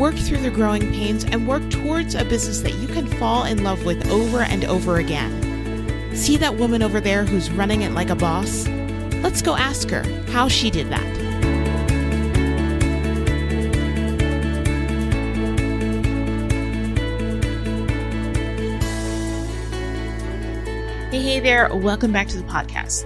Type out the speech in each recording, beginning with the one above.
work through the growing pains, and work towards a business that you can fall in love with over and over again. See that woman over there who's running it like a boss? Let's go ask her how she did that. Hey, hey there. Welcome back to the podcast.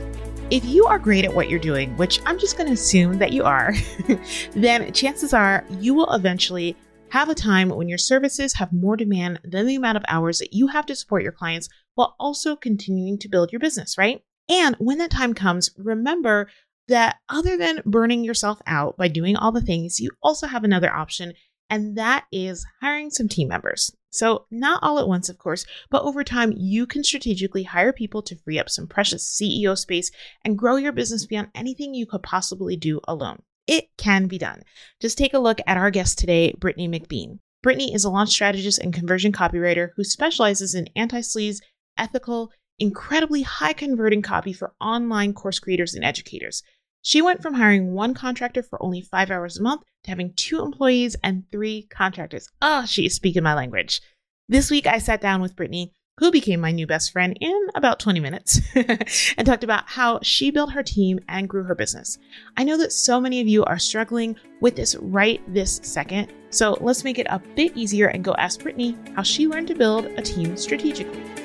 If you are great at what you're doing, which I'm just going to assume that you are, then chances are you will eventually have a time when your services have more demand than the amount of hours that you have to support your clients while also continuing to build your business, right? And when that time comes, remember that other than burning yourself out by doing all the things, you also have another option, and that is hiring some team members. So, not all at once, of course, but over time, you can strategically hire people to free up some precious CEO space and grow your business beyond anything you could possibly do alone. It can be done. Just take a look at our guest today, Brittany McBean. Brittany is a launch strategist and conversion copywriter who specializes in anti sleaze, ethical, incredibly high converting copy for online course creators and educators. She went from hiring one contractor for only five hours a month to having two employees and three contractors. Oh, she is speaking my language. This week, I sat down with Brittany, who became my new best friend in about 20 minutes, and talked about how she built her team and grew her business. I know that so many of you are struggling with this right this second, so let's make it a bit easier and go ask Brittany how she learned to build a team strategically.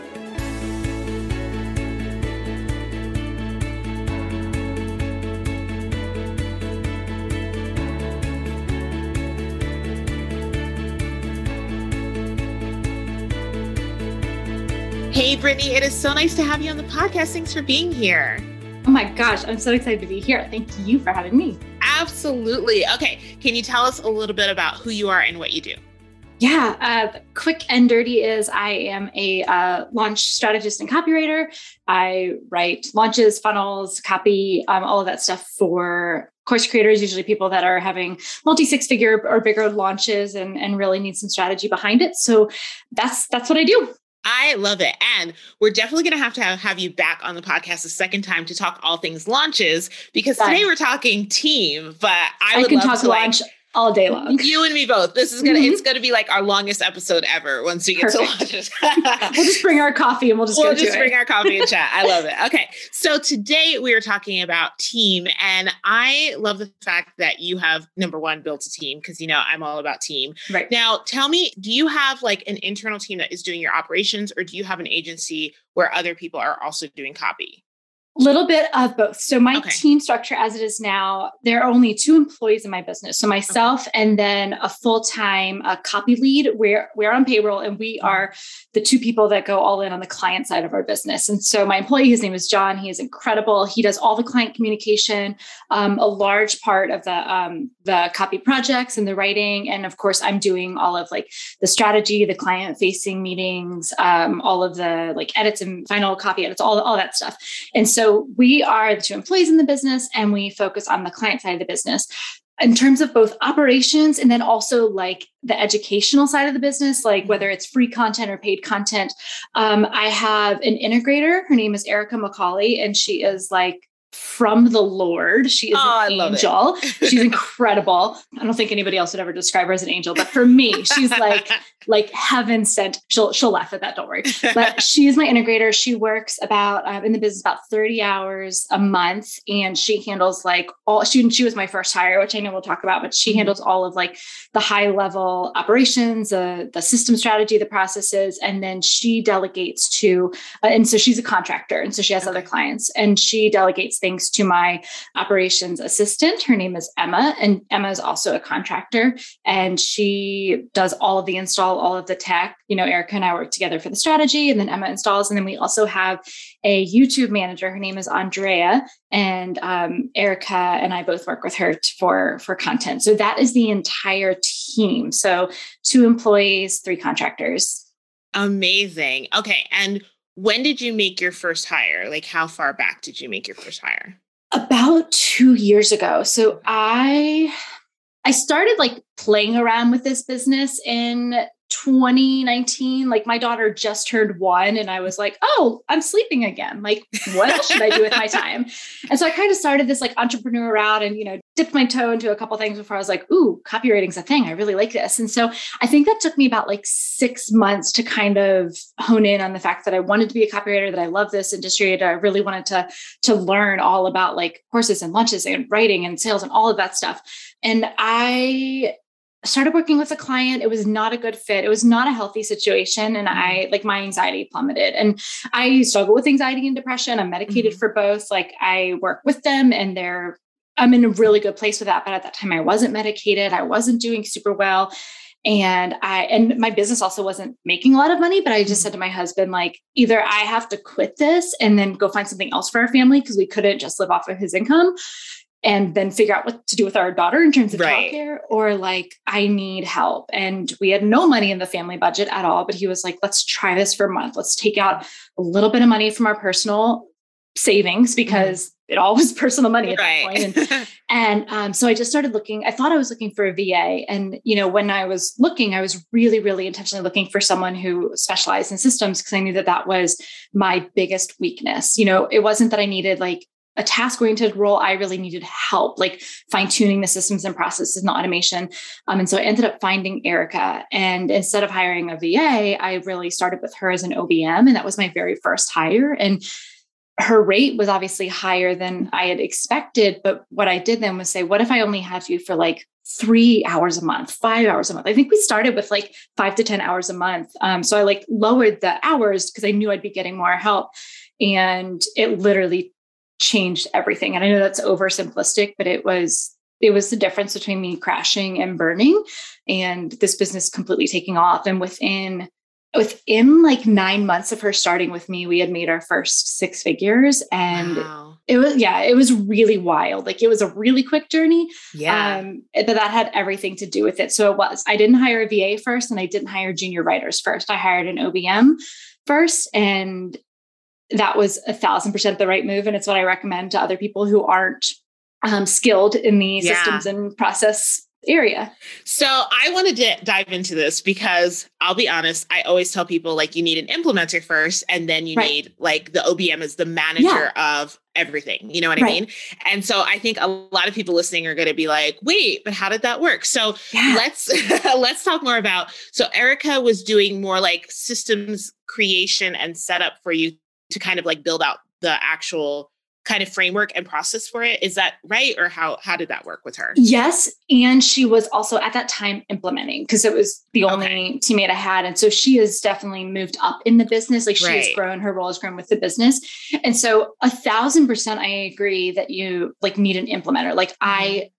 Brittany, it is so nice to have you on the podcast. Thanks for being here. Oh my gosh, I'm so excited to be here. Thank you for having me. Absolutely. Okay, can you tell us a little bit about who you are and what you do? Yeah, uh, quick and dirty is I am a uh, launch strategist and copywriter. I write launches, funnels, copy, um, all of that stuff for course creators, usually people that are having multi six figure or bigger launches and, and really need some strategy behind it. So that's that's what I do. I love it. And we're definitely going to have to have, have you back on the podcast a second time to talk all things launches because today we're talking team, but I, I would can love talk to launch like, all day long. You and me both. This is gonna mm-hmm. it's gonna be like our longest episode ever once we get Perfect. to launches. we'll just bring our coffee and we'll just we'll just bring it. our coffee and chat. I love it. Okay. So today we are talking about team. And I love the fact that you have number one built a team because you know I'm all about team. Right. Now tell me, do you have like an internal team that is doing your operations or do you have an agency where other people are also doing copy? Little bit of both. So my okay. team structure as it is now, there are only two employees in my business. So myself okay. and then a full-time uh, copy lead. We're we're on payroll and we mm-hmm. are the two people that go all in on the client side of our business. And so my employee, his name is John. He is incredible. He does all the client communication, um, a large part of the um, the copy projects and the writing. And of course, I'm doing all of like the strategy, the client facing meetings, um, all of the like edits and final copy edits, all, all that stuff. And so so we are the two employees in the business and we focus on the client side of the business in terms of both operations and then also like the educational side of the business, like whether it's free content or paid content. Um, I have an integrator. Her name is Erica McCauley, and she is like from the Lord. She is oh, an angel. she's incredible. I don't think anybody else would ever describe her as an angel, but for me, she's like like heaven sent. She'll she'll laugh at that. Don't worry. But she's my integrator. She works about uh, in the business about thirty hours a month, and she handles like all. She she was my first hire, which I know we'll talk about, but she mm-hmm. handles all of like the high level operations, uh, the system strategy, the processes, and then she delegates to. Uh, and so she's a contractor, and so she has okay. other clients, and she delegates things to my operations assistant. Her name is Emma, and Emma is also a contractor, and she does all of the install, all of the tech. You know, Erica and I work together for the strategy, and then Emma installs. And then we also have a YouTube manager. Her name is Andrea, and um, Erica and I both work with her t- for for content. So that is the entire team. So two employees, three contractors. Amazing. Okay, and when did you make your first hire? Like, how far back did you make your first hire? About two years ago. So I I started like playing around with this business in 2019 like my daughter just turned one and i was like oh i'm sleeping again. Like what else should i do with my time? And so i kind of started this like entrepreneur route and you know dipped my toe into a couple things before i was like ooh copywriting's a thing. I really like this. And so i think that took me about like six months to kind of hone in on the fact that i wanted to be a copywriter that i love this industry that i really wanted to to learn all about like courses and launches and writing and sales and all of that stuff. And i started working with a client. It was not a good fit. It was not a healthy situation and i mm-hmm. like my anxiety plummeted. And i struggle with anxiety and depression. I'm medicated mm-hmm. for both. Like i work with them and they're i'm in a really good place with that but at that time i wasn't medicated. I wasn't doing super well. And i and my business also wasn't making a lot of money but i just mm-hmm. said to my husband like either i have to quit this and then go find something else for our family because we couldn't just live off of his income and then figure out what to do with our daughter in terms of right. childcare or like I need help. And we had no money in the family budget at all, but he was like, let's try this for a month. Let's take out a little bit of money from our personal savings mm-hmm. because mm-hmm. it all was personal money at right. that point. And, and um, so I just started looking. I thought I was looking for a VA. And, you know, when I was looking, I was really, really intentionally looking for someone who specialized in systems because I knew that that was my biggest weakness. You know, it wasn't that I needed like a task oriented role, I really needed help, like fine tuning the systems and processes and automation. Um, and so I ended up finding Erica. And instead of hiring a VA, I really started with her as an OBM. And that was my very first hire. And her rate was obviously higher than I had expected. But what I did then was say, what if I only had you for like three hours a month, five hours a month. I think we started with like five to 10 hours a month. Um, so I like lowered the hours because I knew I'd be getting more help. And it literally changed everything. And I know that's oversimplistic, but it was it was the difference between me crashing and burning and this business completely taking off. And within within like nine months of her starting with me, we had made our first six figures. And wow. it was yeah, it was really wild. Like it was a really quick journey. Yeah. Um, but that had everything to do with it. So it was. I didn't hire a VA first and I didn't hire junior writers first. I hired an OBM first and that was a thousand percent the right move. And it's what I recommend to other people who aren't um, skilled in the yeah. systems and process area. So I wanted to dive into this because I'll be honest, I always tell people like you need an implementer first, and then you right. need like the OBM is the manager yeah. of everything. You know what right. I mean? And so I think a lot of people listening are going to be like, wait, but how did that work? So yeah. let's let's talk more about so Erica was doing more like systems creation and setup for you to kind of like build out the actual kind of framework and process for it is that right or how how did that work with her yes and she was also at that time implementing because it was the only okay. teammate i had and so she has definitely moved up in the business like she right. has grown her role has grown with the business and so a thousand percent i agree that you like need an implementer like mm-hmm. I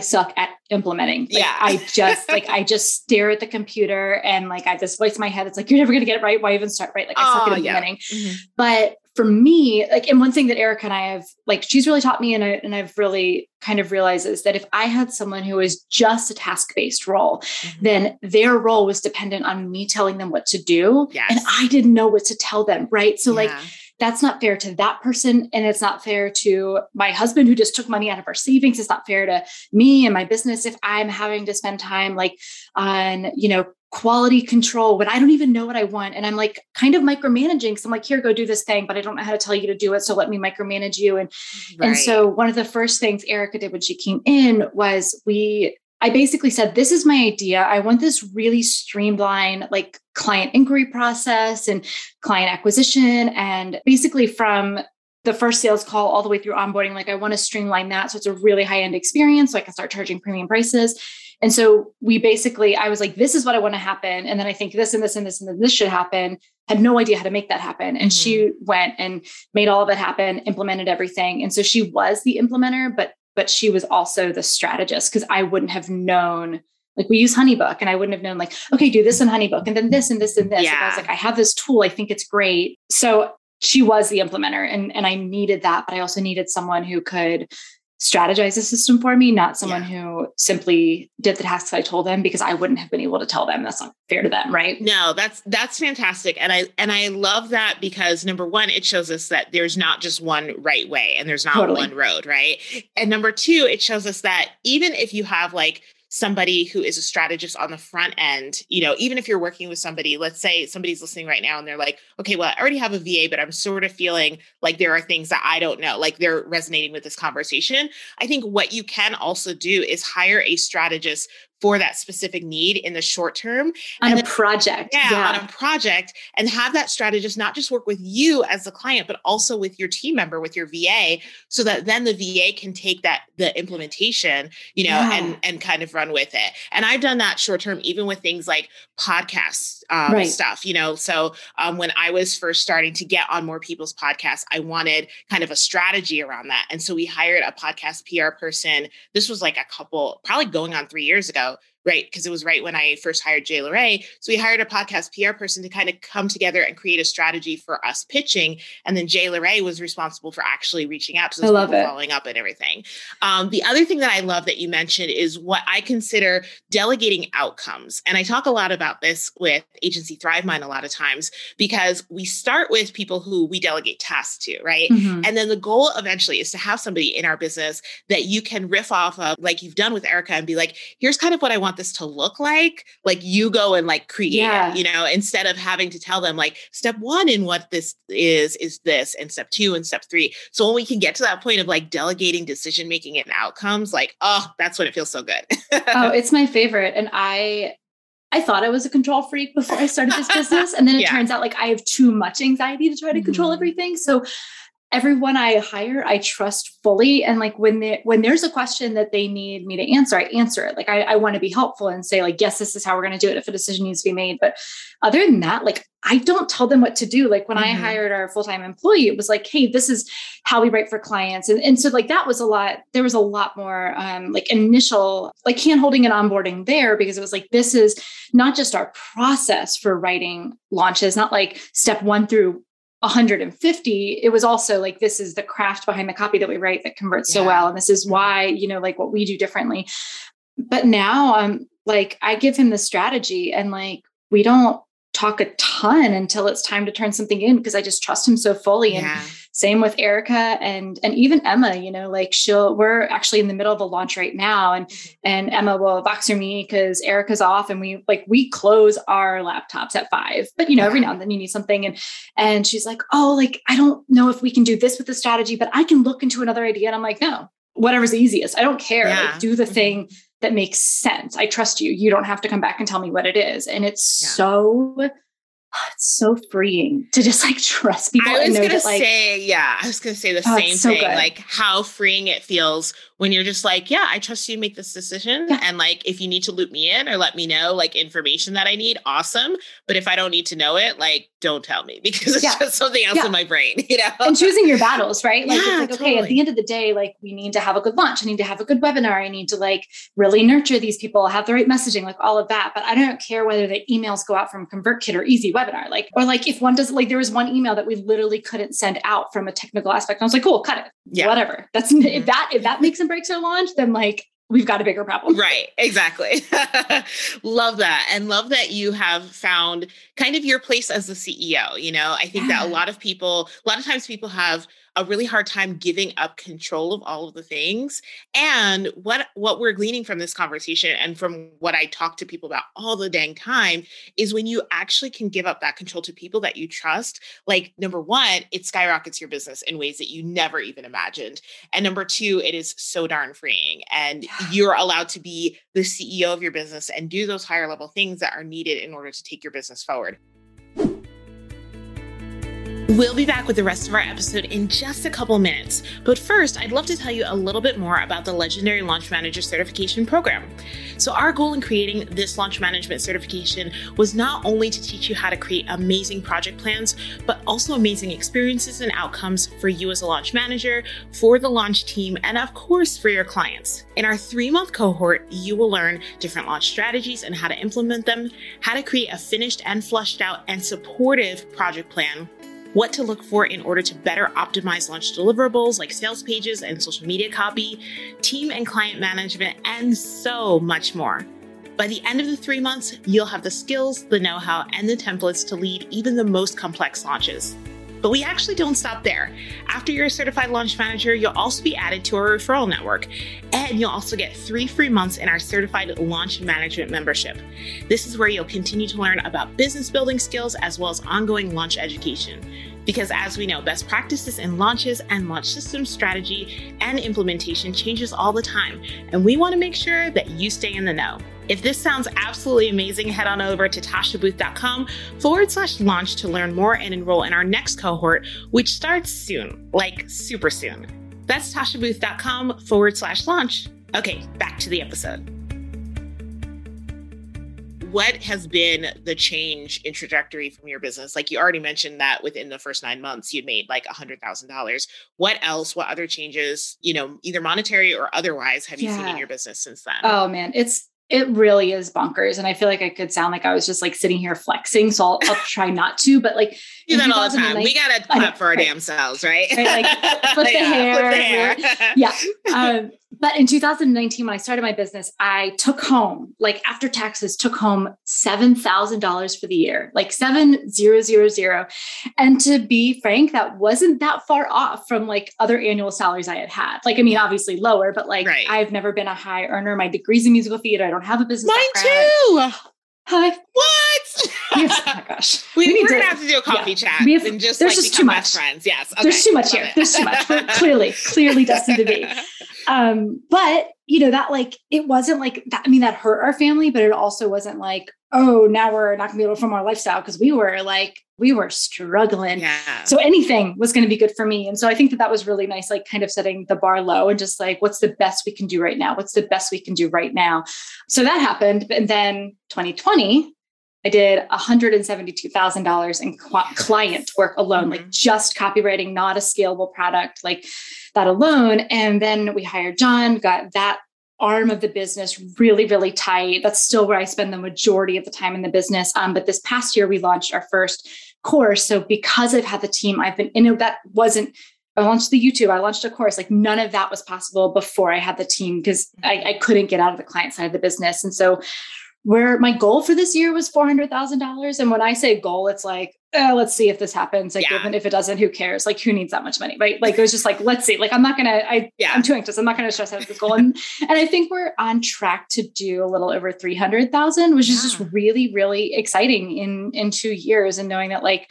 suck at implementing. Like, yeah. I just like I just stare at the computer and like I just voice in my head. It's like you're never gonna get it right. Why even start right? Like I suck oh, at implementing. Yeah. Mm-hmm. But for me, like and one thing that Erica and I have like she's really taught me and I and I've really kind of realized is that if I had someone who was just a task-based role, mm-hmm. then their role was dependent on me telling them what to do. Yes. And I didn't know what to tell them. Right. So yeah. like that's not fair to that person. And it's not fair to my husband who just took money out of our savings. It's not fair to me and my business if I'm having to spend time like on, you know, quality control when I don't even know what I want. And I'm like kind of micromanaging. So I'm like, here, go do this thing, but I don't know how to tell you to do it. So let me micromanage you. And right. and so one of the first things Erica did when she came in was we I basically said, This is my idea. I want this really streamlined, like client inquiry process and client acquisition. And basically, from the first sales call all the way through onboarding, like I want to streamline that. So it's a really high end experience. So I can start charging premium prices. And so we basically, I was like, this is what I want to happen. And then I think this and this and this and this should happen. Had no idea how to make that happen. And mm-hmm. she went and made all of it happen, implemented everything. And so she was the implementer, but but she was also the strategist because I wouldn't have known. Like we use Honeybook, and I wouldn't have known like, okay, do this in Honeybook, and then this and this and this. Yeah. And I was like, I have this tool. I think it's great. So she was the implementer, and and I needed that, but I also needed someone who could strategize a system for me, not someone yeah. who simply did the tasks I told them because I wouldn't have been able to tell them. That's not fair to them, right? No, that's that's fantastic. And I and I love that because number one, it shows us that there's not just one right way and there's not totally. one road, right? And number two, it shows us that even if you have like somebody who is a strategist on the front end, you know, even if you're working with somebody, let's say somebody's listening right now and they're like, okay, well, I already have a VA, but I'm sort of feeling like there are things that I don't know, like they're resonating with this conversation. I think what you can also do is hire a strategist for that specific need in the short term on and a then, project yeah, yeah, on a project and have that strategist not just work with you as the client but also with your team member with your va so that then the va can take that the implementation you know yeah. and and kind of run with it and i've done that short term even with things like podcasts um, right. stuff you know so um, when i was first starting to get on more people's podcasts i wanted kind of a strategy around that and so we hired a podcast pr person this was like a couple probably going on three years ago right? Because it was right when I first hired Jay Larray. So we hired a podcast PR person to kind of come together and create a strategy for us pitching. And then Jay Larray was responsible for actually reaching out to those I love people, it. following up and everything. Um, the other thing that I love that you mentioned is what I consider delegating outcomes. And I talk a lot about this with Agency Thrive ThriveMind a lot of times because we start with people who we delegate tasks to, right? Mm-hmm. And then the goal eventually is to have somebody in our business that you can riff off of, like you've done with Erica, and be like, here's kind of what I want this to look like like you go and like create yeah. it you know instead of having to tell them like step one in what this is is this and step two and step three so when we can get to that point of like delegating decision making and outcomes like oh that's when it feels so good oh it's my favorite and i I thought I was a control freak before I started this business. And then it yeah. turns out like I have too much anxiety to try to control mm-hmm. everything. So everyone I hire, I trust fully. And like when they, when there's a question that they need me to answer, I answer it. Like I, I want to be helpful and say like, yes, this is how we're going to do it if a decision needs to be made. But other than that, like I don't tell them what to do. Like when mm-hmm. I hired our full-time employee, it was like, hey, this is how we write for clients. And, and so like that was a lot, there was a lot more um, like initial, like hand holding and onboarding there because it was like, this is not just our process for writing launches, not like step one through 150 it was also like this is the craft behind the copy that we write that converts yeah. so well and this is why you know like what we do differently but now i'm like i give him the strategy and like we don't talk a ton until it's time to turn something in because i just trust him so fully yeah. and same with Erica and and even Emma, you know, like she'll we're actually in the middle of a launch right now and mm-hmm. and Emma will Voxer me because Erica's off and we like we close our laptops at five. But you know, every now and then you need something and and she's like, "Oh, like I don't know if we can do this with the strategy, but I can look into another idea." And I'm like, "No, whatever's easiest. I don't care. Yeah. Like do the mm-hmm. thing that makes sense. I trust you. You don't have to come back and tell me what it is." And it's yeah. so it's so freeing to just like trust people. I was gonna that, like, say, yeah, I was gonna say the oh, same so thing. Good. Like how freeing it feels when you're just like, yeah, I trust you to make this decision. Yeah. And like, if you need to loop me in or let me know like information that I need, awesome. But if I don't need to know it, like, don't tell me because it's yeah. just something else yeah. in my brain, you know? And choosing your battles, right? Like, yeah, like okay, totally. at the end of the day, like, we need to have a good launch. I need to have a good webinar. I need to like really nurture these people, have the right messaging, like all of that. But I don't care whether the emails go out from ConvertKit or EasyWebinar. Like, or like if one doesn't. like, there was one email that we literally couldn't send out from a technical aspect. And I was like, cool, cut it. Yeah. Whatever. That's mm-hmm. if that, if that makes and breaks our launch, then like we've got a bigger problem. Right, exactly. love that. And love that you have found kind of your place as the CEO. You know, I think yeah. that a lot of people, a lot of times people have a really hard time giving up control of all of the things. And what what we're gleaning from this conversation and from what I talk to people about all the dang time is when you actually can give up that control to people that you trust, like number one, it skyrockets your business in ways that you never even imagined. And number two, it is so darn freeing. And you're allowed to be the CEO of your business and do those higher level things that are needed in order to take your business forward. We'll be back with the rest of our episode in just a couple minutes. But first, I'd love to tell you a little bit more about the Legendary Launch Manager Certification Program. So, our goal in creating this launch management certification was not only to teach you how to create amazing project plans, but also amazing experiences and outcomes for you as a launch manager, for the launch team, and of course, for your clients. In our three month cohort, you will learn different launch strategies and how to implement them, how to create a finished and flushed out and supportive project plan what to look for in order to better optimize launch deliverables like sales pages and social media copy, team and client management, and so much more. By the end of the three months, you'll have the skills, the know how, and the templates to lead even the most complex launches. But we actually don't stop there. After you're a certified launch manager, you'll also be added to our referral network. And you'll also get three free months in our certified launch management membership. This is where you'll continue to learn about business building skills as well as ongoing launch education. Because as we know, best practices in launches and launch system strategy and implementation changes all the time. And we want to make sure that you stay in the know. If this sounds absolutely amazing, head on over to tashabooth.com forward slash launch to learn more and enroll in our next cohort, which starts soon, like super soon. That's tashabooth.com forward slash launch. Okay, back to the episode what has been the change in trajectory from your business? Like you already mentioned that within the first nine months, you'd made like a hundred thousand dollars. What else? What other changes, you know, either monetary or otherwise, have you yeah. seen in your business since then? Oh man, it's it really is bonkers. And I feel like I could sound like I was just like sitting here flexing. So I'll, I'll try not to, but like do that all the time. We gotta clap for our right. damn selves, right? right like flip the yeah, hair. Flip the hair. yeah. Um, but in 2019, when I started my business, I took home, like after taxes, took home $7,000 for the year, like 7000. And to be frank, that wasn't that far off from like other annual salaries I had had. Like, I mean, obviously lower, but like right. I've never been a high earner. My degree's in musical theater. I don't have a business. Mine background. too. Hi. What? Yes. Oh my gosh. We, we are gonna have to do a coffee yeah. chat we have, and just there's like just too much. friends. Yes. Okay. There's too much here. It. There's too much. We're clearly, clearly destined to be. Um, but you know, that like it wasn't like that. I mean, that hurt our family, but it also wasn't like, oh, now we're not gonna be able to form our lifestyle because we were like, we were struggling. Yeah. So anything was going to be good for me. And so I think that that was really nice, like kind of setting the bar low and just like, what's the best we can do right now? What's the best we can do right now? So that happened. And then 2020, I did $172,000 in client work alone, mm-hmm. like just copywriting, not a scalable product, like that alone. And then we hired John, got that arm of the business really, really tight. That's still where I spend the majority of the time in the business. Um, but this past year, we launched our first course. So because I've had the team, I've been, you know, that wasn't I launched the YouTube, I launched a course. Like none of that was possible before I had the team because I, I, couldn't get out of the client side of the business. And so where my goal for this year was $400,000. And when I say goal, it's like, eh, let's see if this happens. Like, yeah. even if it doesn't, who cares? Like, who needs that much money? Right. Like, it was just like, let's see. Like, I'm not going to, I, yeah. I'm too anxious. I'm not going to stress out this goal. And, and I think we're on track to do a little over 300,000, which yeah. is just really, really exciting in, in two years. And knowing that like,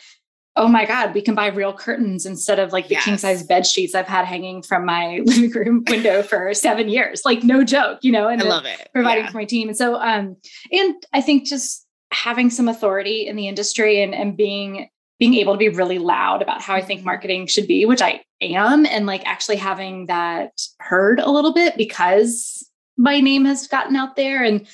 oh my God, we can buy real curtains instead of like the yes. king size bed sheets I've had hanging from my living room window for seven years. Like no joke, you know, and I love it. Providing yeah. for my team. And so um, and I think just having some authority in the industry and and being being able to be really loud about how I think mm-hmm. marketing should be, which I am, and like actually having that heard a little bit because my name has gotten out there and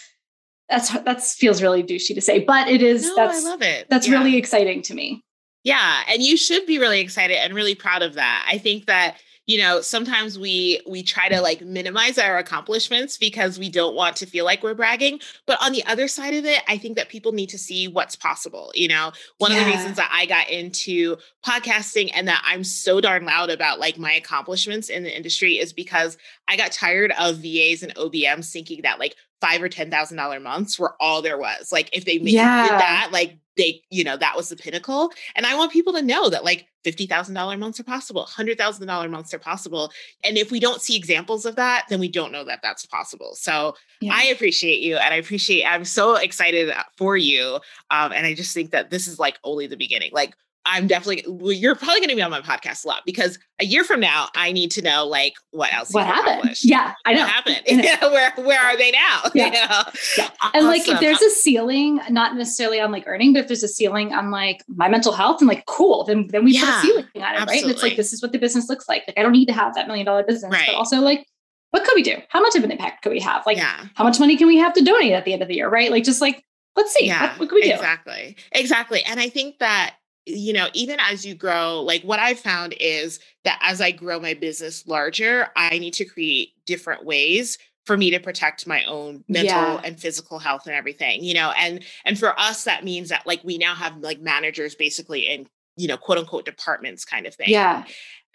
that's that feels really douchey to say, but it is no, that's I love it. That's yeah. really exciting to me. Yeah, and you should be really excited and really proud of that. I think that you know sometimes we we try to like minimize our accomplishments because we don't want to feel like we're bragging but on the other side of it i think that people need to see what's possible you know one yeah. of the reasons that i got into podcasting and that i'm so darn loud about like my accomplishments in the industry is because i got tired of vas and obms thinking that like five or ten thousand dollar months were all there was like if they made yeah. that like they, you know, that was the pinnacle. And I want people to know that like $50,000 months are possible, $100,000 months are possible. And if we don't see examples of that, then we don't know that that's possible. So yeah. I appreciate you and I appreciate, I'm so excited for you. Um, and I just think that this is like only the beginning. Like I'm definitely well, you're probably going to be on my podcast a lot because a year from now I need to know like what else what happened. Yeah, I know what happened. yeah, where where are they now? Yeah, you know? yeah. And like if there's a ceiling, not necessarily on like earning, but if there's a ceiling on like my mental health, and like cool, then then we yeah, put a ceiling on it, absolutely. right? And it's like this is what the business looks like. Like I don't need to have that million dollar business, right. but also like what could we do? How much of an impact could we have? Like yeah. how much money can we have to donate at the end of the year? Right? Like just like let's see yeah, what, what can we do? Exactly, exactly. And I think that you know, even as you grow, like what I've found is that as I grow my business larger, I need to create different ways for me to protect my own mental yeah. and physical health and everything, you know, and and for us that means that like we now have like managers basically in you know, quote unquote departments kind of thing. Yeah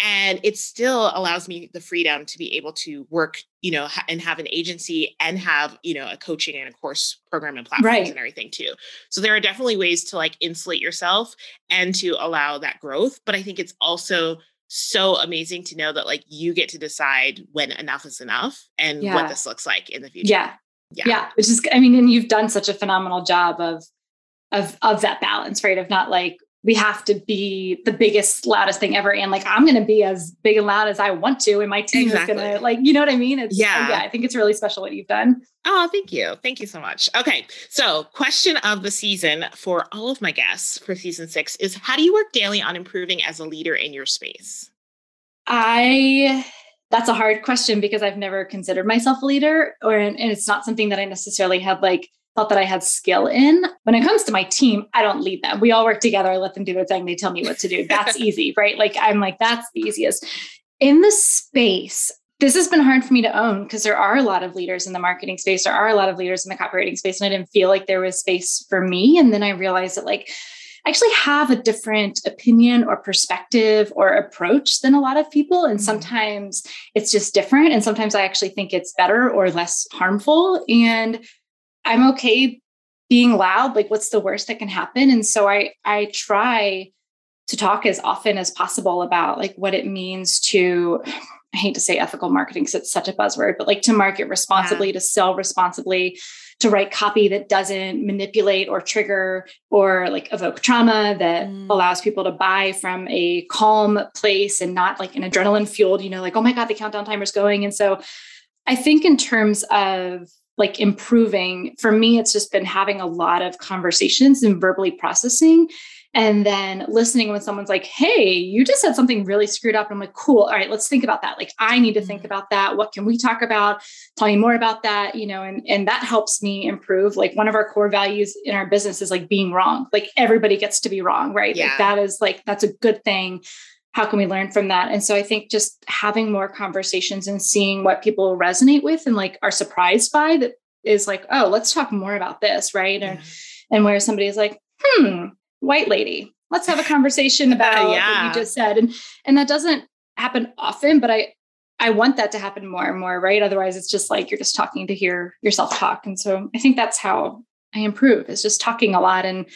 and it still allows me the freedom to be able to work you know ha- and have an agency and have you know a coaching and a course program and platforms right. and everything too. So there are definitely ways to like insulate yourself and to allow that growth but i think it's also so amazing to know that like you get to decide when enough is enough and yeah. what this looks like in the future. Yeah. Yeah. Yeah which is i mean and you've done such a phenomenal job of of of that balance right? Of not like we have to be the biggest, loudest thing ever. And like, I'm going to be as big and loud as I want to. And my team exactly. is going to like, you know what I mean? It's, yeah. yeah. I think it's really special what you've done. Oh, thank you. Thank you so much. Okay. So question of the season for all of my guests for season six is how do you work daily on improving as a leader in your space? I, that's a hard question because I've never considered myself a leader or, and it's not something that I necessarily have like thought that I had skill in. When it comes to my team, I don't lead them. We all work together. I let them do their thing. They tell me what to do. That's easy, right? Like I'm like, that's the easiest. In the space, this has been hard for me to own because there are a lot of leaders in the marketing space. There are a lot of leaders in the copywriting space. And I didn't feel like there was space for me. And then I realized that like I actually have a different opinion or perspective or approach than a lot of people. And mm-hmm. sometimes it's just different. And sometimes I actually think it's better or less harmful. And I'm okay being loud. Like, what's the worst that can happen? And so I I try to talk as often as possible about like what it means to I hate to say ethical marketing because it's such a buzzword, but like to market responsibly, yeah. to sell responsibly, to write copy that doesn't manipulate or trigger or like evoke trauma that mm. allows people to buy from a calm place and not like an adrenaline fueled, you know, like, oh my God, the countdown timer's going. And so I think in terms of like improving. For me it's just been having a lot of conversations and verbally processing and then listening when someone's like hey you just said something really screwed up. And i'm like cool. All right let's think about that. Like i need to think mm-hmm. about that. What can we talk about? Tell me more about that you know and and that helps me improve. Like one of our core values in our business is like being wrong. Like everybody gets to be wrong right? Yeah. like that is like that's a good thing how can we learn from that? And so i think just having more conversations and seeing what people resonate with and like are surprised by that is like oh let's talk more about this right? And and where somebody's like hmm white lady let's have a conversation about yeah. what you just said. And and that doesn't happen often but i i want that to happen more and more right? Otherwise it's just like you're just talking to hear yourself talk. And so i think that's how i improve is just talking a lot and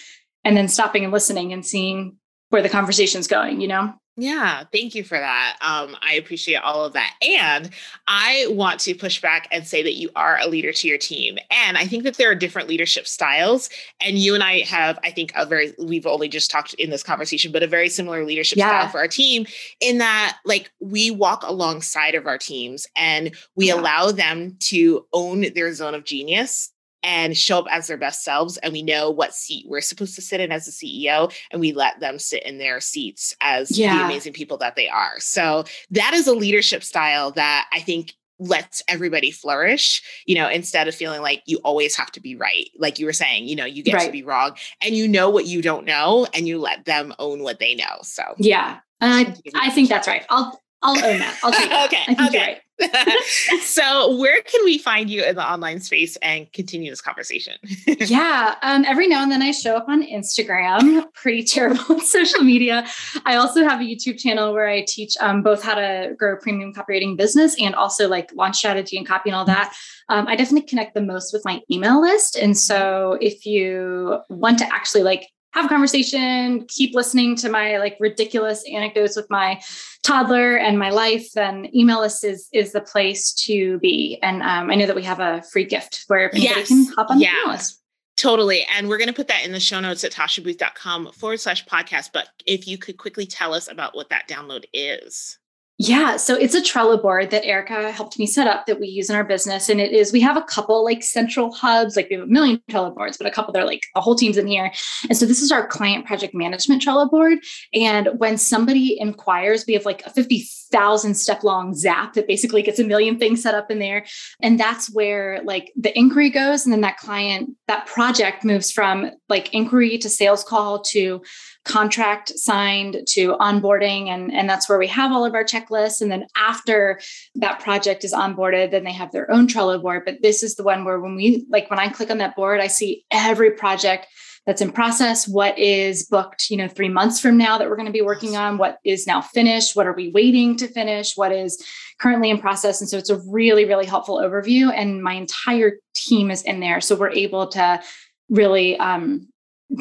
and then stopping and listening and seeing where the conversation's going you know yeah, thank you for that. Um, I appreciate all of that. And I want to push back and say that you are a leader to your team. And I think that there are different leadership styles. And you and I have, I think, a very, we've only just talked in this conversation, but a very similar leadership yeah. style for our team in that, like, we walk alongside of our teams and we yeah. allow them to own their zone of genius and show up as their best selves. And we know what seat we're supposed to sit in as a CEO, and we let them sit in their seats as yeah. the amazing people that they are. So that is a leadership style that I think lets everybody flourish, you know, instead of feeling like you always have to be right. Like you were saying, you know, you get right. to be wrong and you know what you don't know and you let them own what they know. So, yeah. I, I think that's right. I'll I'll own that. I'll take that. okay. okay. so where can we find you in the online space and continue this conversation? Yeah um, every now and then i show up on instagram pretty terrible on social media. I also have a youtube channel where i teach um, both how to grow a premium copywriting business and also like launch strategy and copy and all that. Um, i definitely connect the most with my email list. And so if you want to actually like have a conversation, keep listening to my like ridiculous anecdotes with my toddler and my life, then email list is is the place to be. And um, I know that we have a free gift where anybody yes. can hop on yeah. the email list. Totally. And we're going to put that in the show notes at tashabooth.com forward slash podcast. But if you could quickly tell us about what that download is. Yeah, so it's a Trello board that Erica helped me set up that we use in our business. And it is, we have a couple like central hubs, like we have a million Trello boards, but a couple that are like the whole team's in here. And so this is our client project management Trello board. And when somebody inquires, we have like a 50,000 step long zap that basically gets a million things set up in there. And that's where like the inquiry goes. And then that client, that project moves from like inquiry to sales call to contract signed to onboarding and, and that's where we have all of our checklists and then after that project is onboarded then they have their own trello board but this is the one where when we like when i click on that board i see every project that's in process, what is booked, you know, three months from now that we're going to be working on, what is now finished, what are we waiting to finish, what is currently in process. And so it's a really, really helpful overview. And my entire team is in there. So we're able to really um,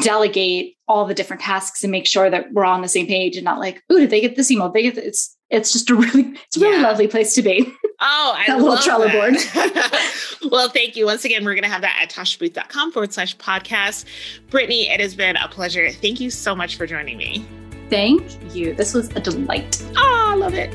delegate all the different tasks and make sure that we're all on the same page and not like, oh, did they get this email? They get this. it's it's just a really it's a really yeah. lovely place to be. Oh, I that little Trello board. well, thank you. Once again, we're going to have that at tashabooth.com forward slash podcast. Brittany, it has been a pleasure. Thank you so much for joining me. Thank you. This was a delight. Oh, I love it.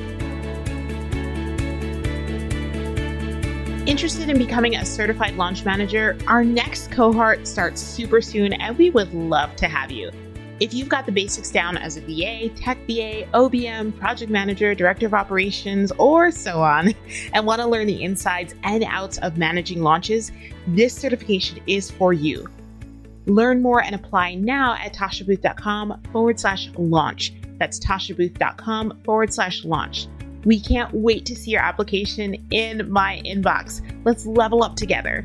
Interested in becoming a certified launch manager? Our next cohort starts super soon, and we would love to have you. If you've got the basics down as a VA, tech VA, OBM, project manager, director of operations, or so on, and want to learn the insides and outs of managing launches, this certification is for you. Learn more and apply now at tashabooth.com forward slash launch. That's tashabooth.com forward slash launch. We can't wait to see your application in my inbox. Let's level up together.